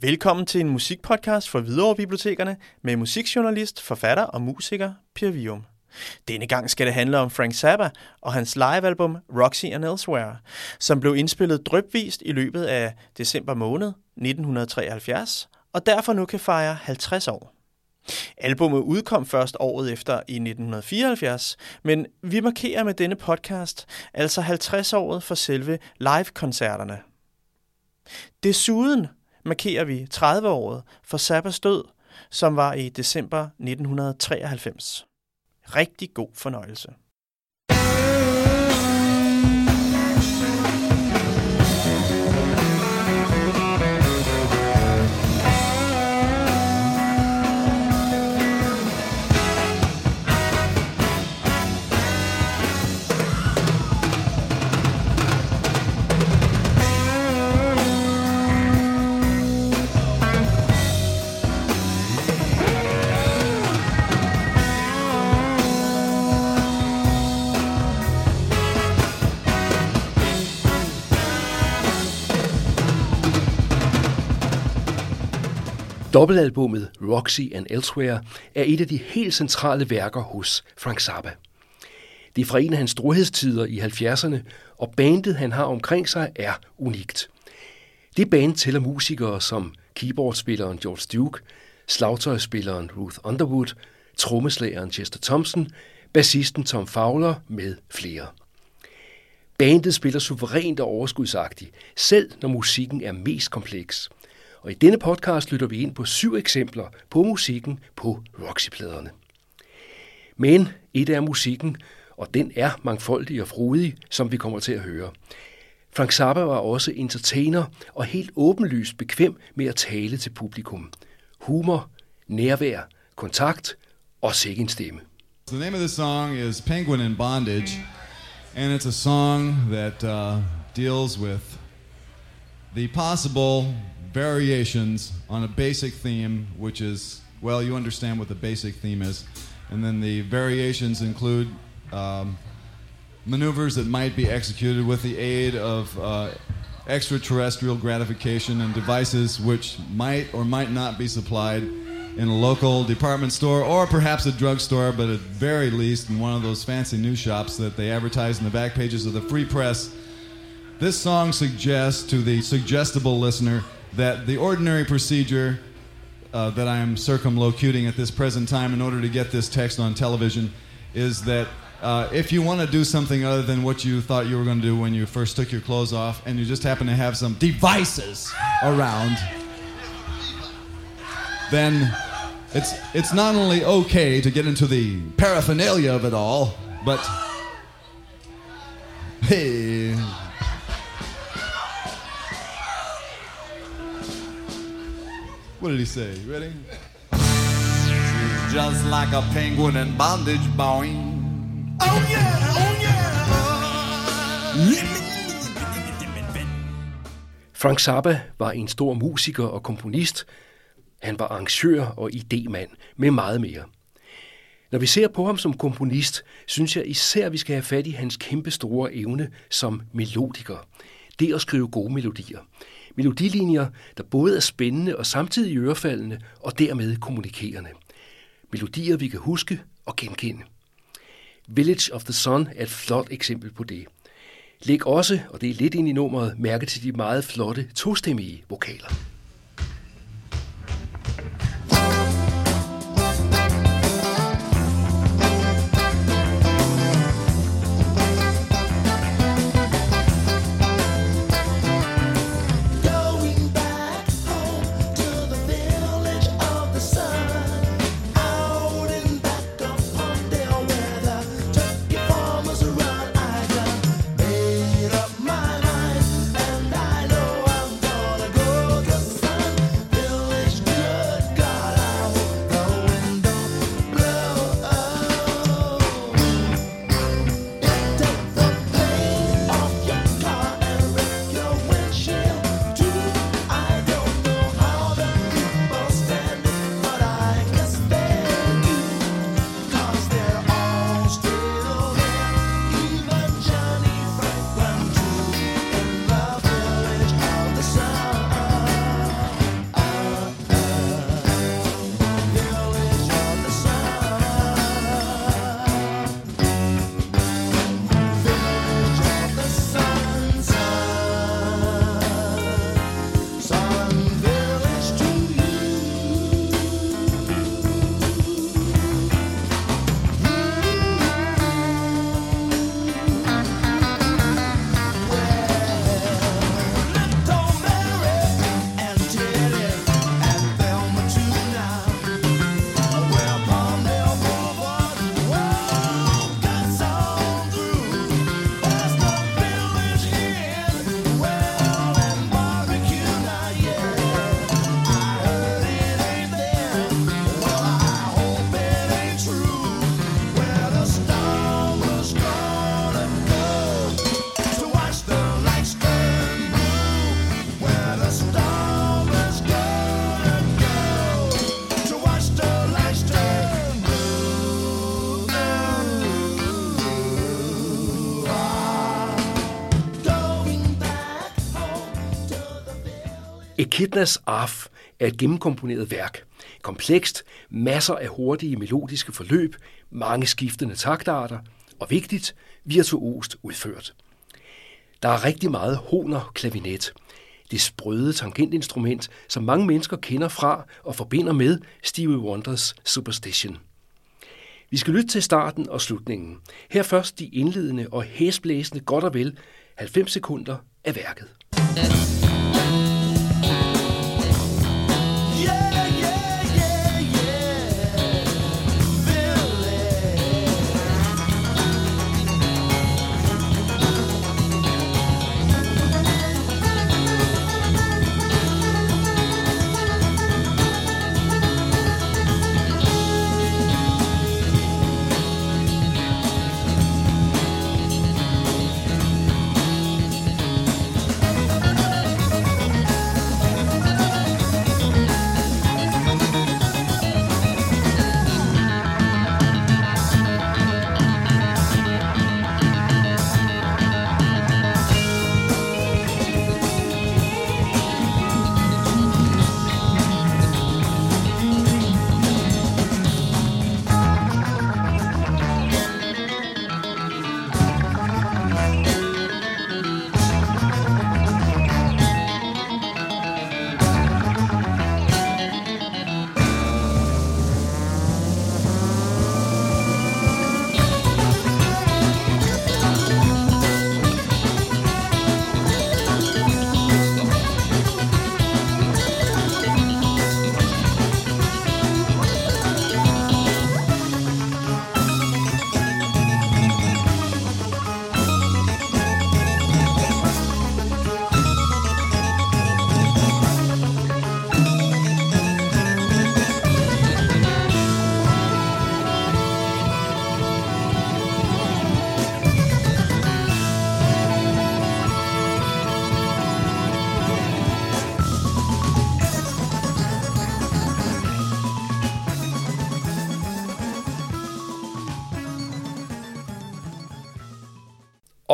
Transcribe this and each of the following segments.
Velkommen til en musikpodcast for Hvidovre Bibliotekerne med musikjournalist, forfatter og musiker Per Vium. Denne gang skal det handle om Frank Zappa og hans livealbum Roxy and Elsewhere, som blev indspillet drøbvist i løbet af december måned 1973, og derfor nu kan fejre 50 år. Albummet udkom først året efter i 1974, men vi markerer med denne podcast altså 50-året for selve live-koncerterne. Desuden markerer vi 30-året for Zappas død, som var i december 1993. Rigtig god fornøjelse. Dobbeltalbummet Roxy and Elsewhere er et af de helt centrale værker hos Frank Zappa. Det er fra en af hans storhedstider i 70'erne, og bandet, han har omkring sig, er unikt. Det band tæller musikere som keyboardspilleren George Duke, slagtøjspilleren Ruth Underwood, trommeslageren Chester Thompson, bassisten Tom Fowler med flere. Bandet spiller suverænt og overskudsagtigt, selv når musikken er mest kompleks – og i denne podcast lytter vi ind på syv eksempler på musikken på Roxy-pladerne. Men et er musikken, og den er mangfoldig og frodig, som vi kommer til at høre. Frank Zappa var også entertainer og helt åbenlyst bekvem med at tale til publikum. Humor, nærvær, kontakt og sikke en stemme. The name of the song is Penguin in Bondage, and it's a song that uh, deals with the possible variations on a basic theme, which is, well, you understand what the basic theme is. And then the variations include um, maneuvers that might be executed with the aid of uh, extraterrestrial gratification and devices which might or might not be supplied in a local department store or perhaps a drugstore, but at very least in one of those fancy news shops that they advertise in the back pages of the free press. This song suggests to the suggestible listener that the ordinary procedure uh, that I am circumlocuting at this present time in order to get this text on television is that uh, if you want to do something other than what you thought you were going to do when you first took your clothes off and you just happen to have some devices around, then it's, it's not only okay to get into the paraphernalia of it all, but hey, What did he say? You ready? She's just like a penguin in bondage, boing. Oh yeah, oh yeah. Frank Zappa var en stor musiker og komponist. Han var arrangør og idemand med meget mere. Når vi ser på ham som komponist, synes jeg især, at vi skal have fat i hans kæmpe store evne som melodiker. Det at skrive gode melodier melodilinjer, der både er spændende og samtidig ørefaldende og dermed kommunikerende. Melodier, vi kan huske og genkende. Village of the Sun er et flot eksempel på det. Læg også, og det er lidt ind i nummeret, mærke til de meget flotte tostemmige vokaler. Echidnas Arf er et gennemkomponeret værk. Komplekst, masser af hurtige melodiske forløb, mange skiftende taktarter, og vigtigt, virtuost udført. Der er rigtig meget honer klavinet. Det sprøde tangentinstrument, som mange mennesker kender fra og forbinder med Stevie Wonders Superstition. Vi skal lytte til starten og slutningen. Her først de indledende og hæsblæsende godt og vel 90 sekunder af værket.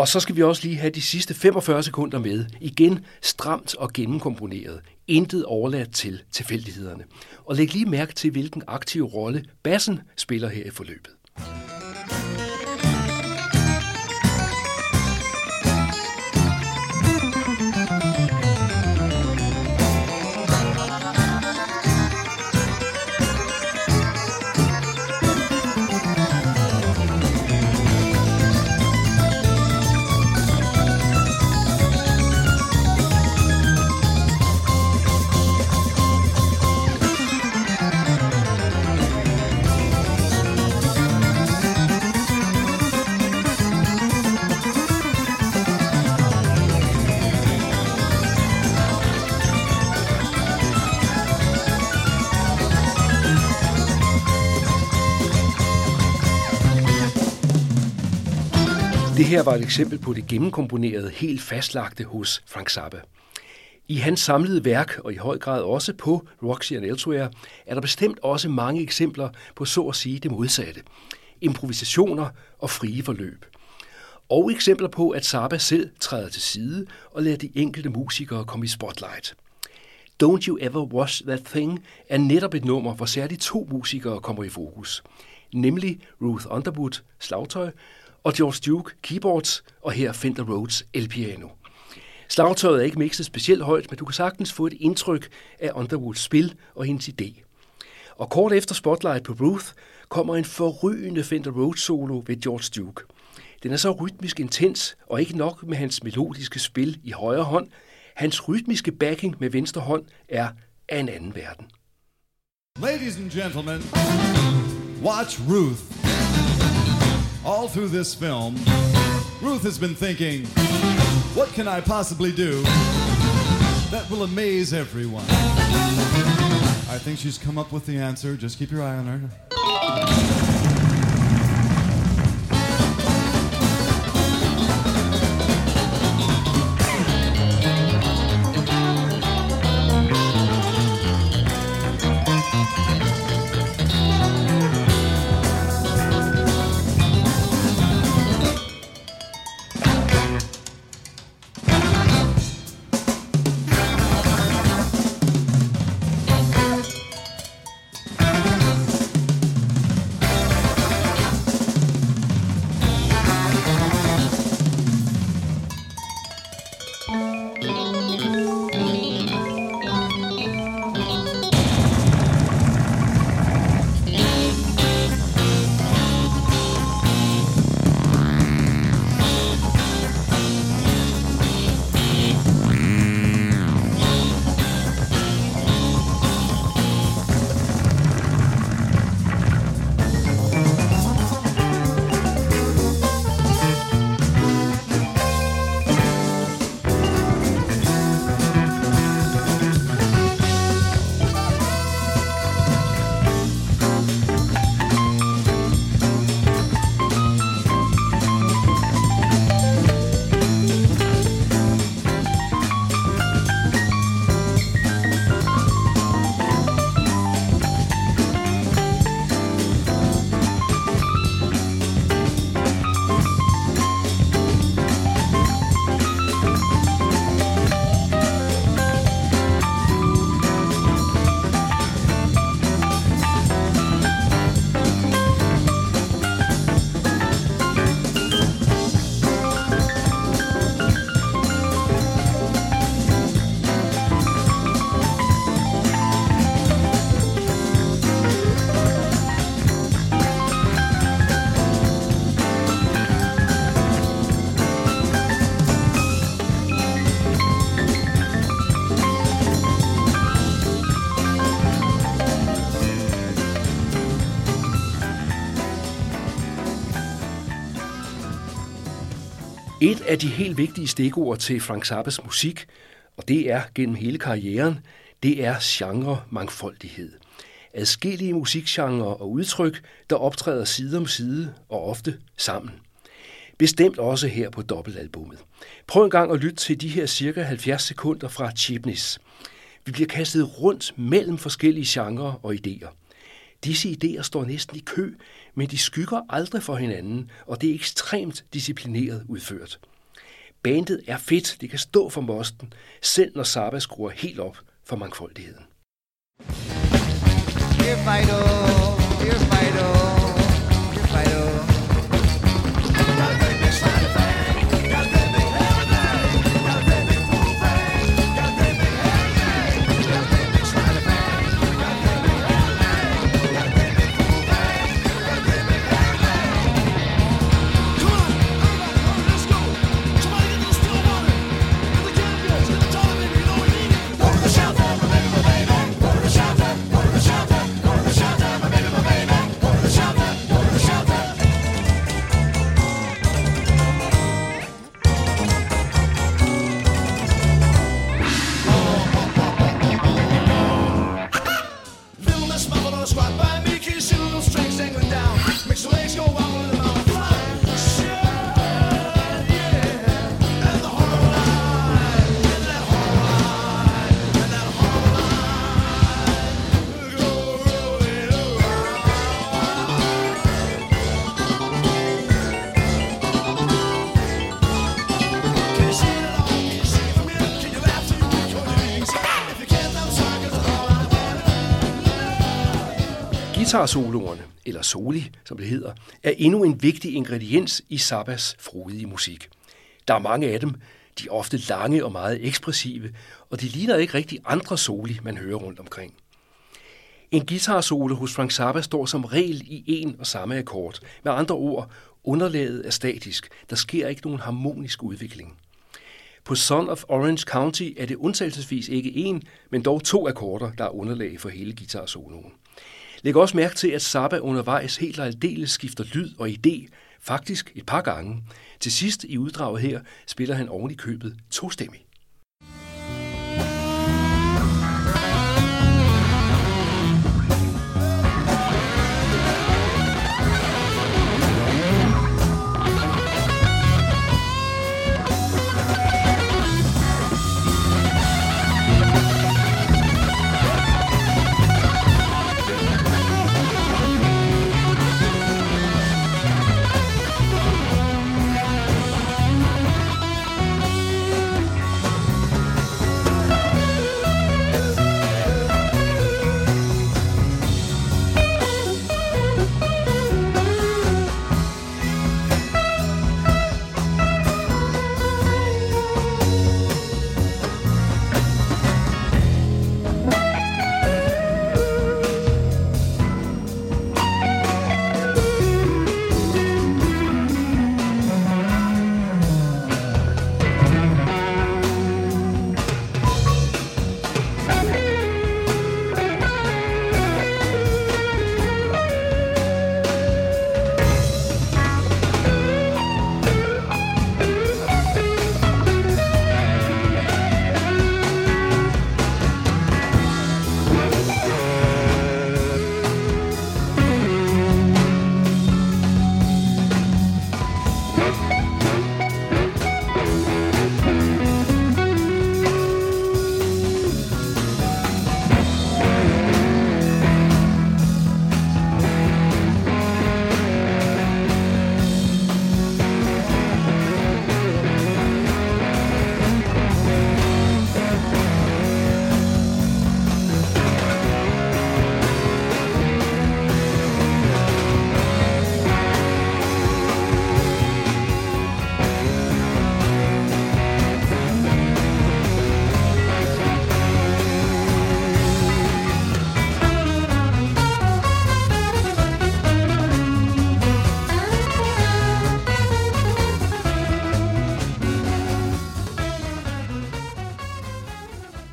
Og så skal vi også lige have de sidste 45 sekunder med. Igen stramt og gennemkomponeret. Intet overladt til tilfældighederne. Og læg lige mærke til, hvilken aktiv rolle bassen spiller her i forløbet. Her var et eksempel på det gennemkomponerede, helt fastlagte hos Frank Zappa. I hans samlede værk, og i høj grad også på Roxy and Elsewhere, er der bestemt også mange eksempler på så at sige det modsatte. Improvisationer og frie forløb. Og eksempler på, at Zappa selv træder til side og lader de enkelte musikere komme i spotlight. Don't You Ever Wash That Thing er netop et nummer, hvor særligt to musikere kommer i fokus. Nemlig Ruth Underwood, slagtøj, og George Duke keyboards, og her Fender Rhodes elpiano. Slagtøjet er ikke mixet specielt højt, men du kan sagtens få et indtryk af Underwoods spil og hendes idé. Og kort efter Spotlight på Ruth kommer en forrygende Fender Rhodes solo ved George Duke. Den er så rytmisk intens, og ikke nok med hans melodiske spil i højre hånd. Hans rytmiske backing med venstre hånd er af en anden verden. Ladies and gentlemen, watch Ruth. All through this film, Ruth has been thinking, what can I possibly do that will amaze everyone? I think she's come up with the answer. Just keep your eye on her. Et af de helt vigtige stikord til Frank Zappas musik, og det er gennem hele karrieren, det er genre mangfoldighed. Adskillige musikgenre og udtryk, der optræder side om side og ofte sammen. Bestemt også her på dobbeltalbummet. Prøv en gang at lytte til de her cirka 70 sekunder fra Chipnis. Vi bliver kastet rundt mellem forskellige genrer og idéer. Disse idéer står næsten i kø, men de skygger aldrig for hinanden, og det er ekstremt disciplineret udført. Bandet er fedt, det kan stå for mosten, selv når Saba skruer helt op for mangfoldigheden. Here Fido, here Fido, guitarsoloerne, eller soli, som det hedder, er endnu en vigtig ingrediens i Sabas frodige musik. Der er mange af dem, de er ofte lange og meget ekspressive, og de ligner ikke rigtig andre soli, man hører rundt omkring. En guitarsolo hos Frank Zappa står som regel i en og samme akkord. Med andre ord, underlaget er statisk. Der sker ikke nogen harmonisk udvikling. På Son of Orange County er det undtagelsesvis ikke en, men dog to akkorder, der er underlag for hele guitarsoloen. Læg også mærke til, at Zappa undervejs helt og aldeles skifter lyd og idé, faktisk et par gange. Til sidst i uddraget her spiller han oven i købet tostemmig.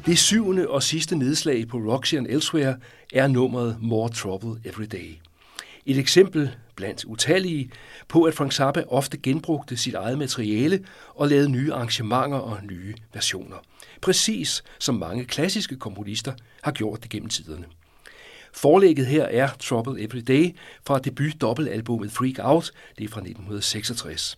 Det syvende og sidste nedslag på Roxy and Elsewhere er nummeret More Trouble Every Day. Et eksempel blandt utallige på, at Frank Zappa ofte genbrugte sit eget materiale og lavede nye arrangementer og nye versioner. Præcis som mange klassiske komponister har gjort det gennem tiderne. Forlægget her er Trouble Every Day fra debut dobbeltalbummet Freak Out, det er fra 1966.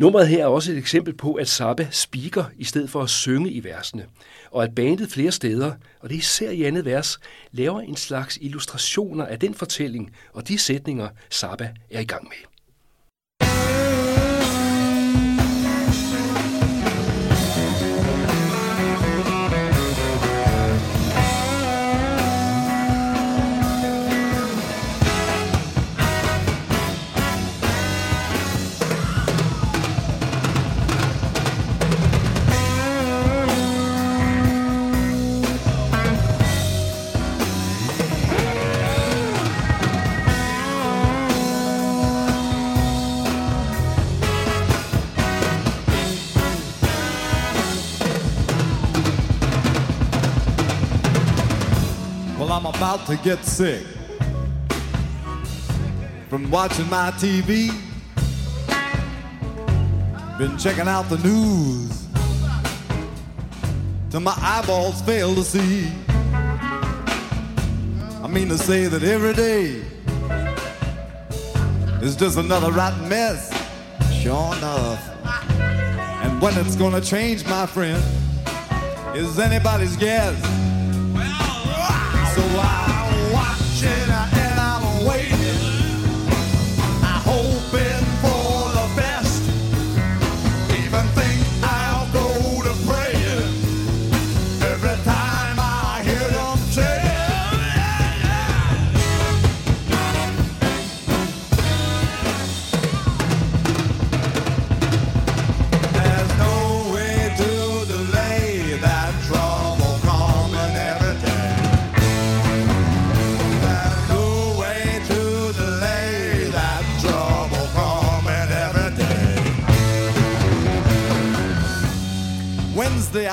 Nummeret her er også et eksempel på, at Zappa speaker i stedet for at synge i versene, og at bandet flere steder, og det er især i andet vers, laver en slags illustrationer af den fortælling og de sætninger, Zappa er i gang med. To get sick from watching my TV. Been checking out the news till my eyeballs fail to see. I mean to say that every day is just another rotten mess. Sure enough. And when it's gonna change, my friend, is anybody's guess.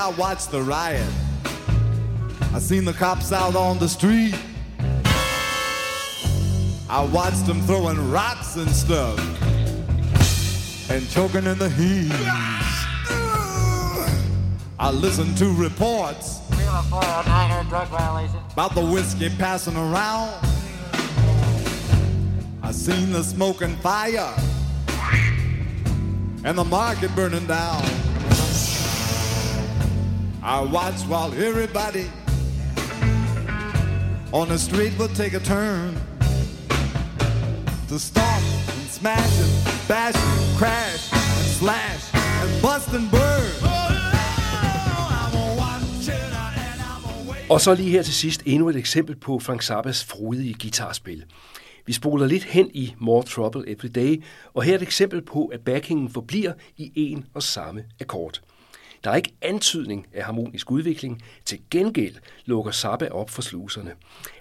I watched the riot. I seen the cops out on the street. I watched them throwing rocks and stuff and choking in the heat. I listened to reports about the whiskey passing around. I seen the smoke and fire and the market burning down. I watched while everybody on the street would take a turn to stomp and smash and bash and crash and slash and bust and burn. Og så lige her til sidst endnu et eksempel på Frank Zappas frodige guitarspil. Vi spoler lidt hen i More Trouble Every Day, og her er et eksempel på, at backingen forbliver i en og samme akkord. Der er ikke antydning af harmonisk udvikling. Til gengæld lukker Zappa op for sluserne.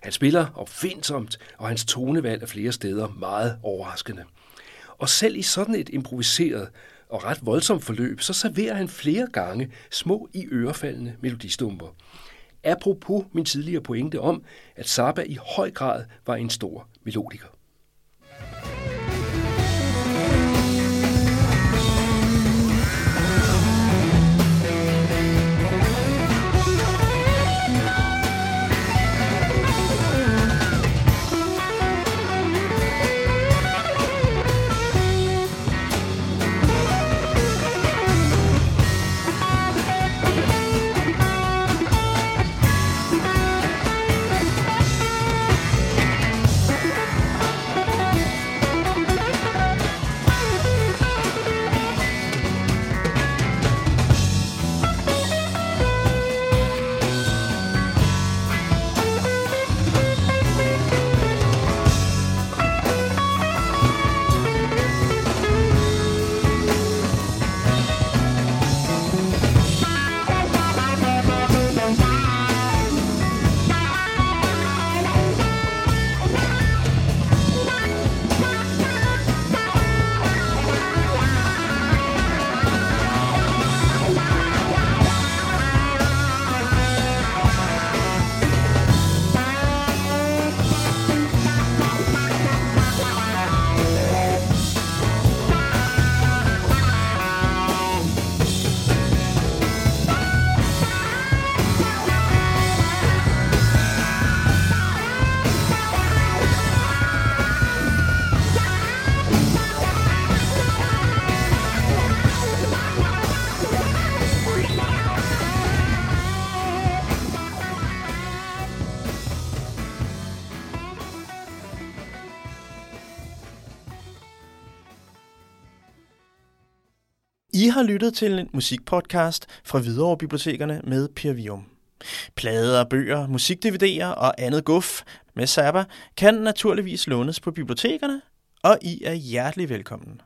Han spiller opfindsomt, og hans tonevalg er flere steder meget overraskende. Og selv i sådan et improviseret og ret voldsomt forløb, så serverer han flere gange små i ørefaldende melodistumper. Apropos min tidligere pointe om, at Zappa i høj grad var en stor melodiker. Har lyttet til en musikpodcast fra Hvidovre Bibliotekerne med Per Vium. Plader, bøger, musik-DVD'er og andet guf med Zappa kan naturligvis lånes på bibliotekerne, og I er hjertelig velkommen.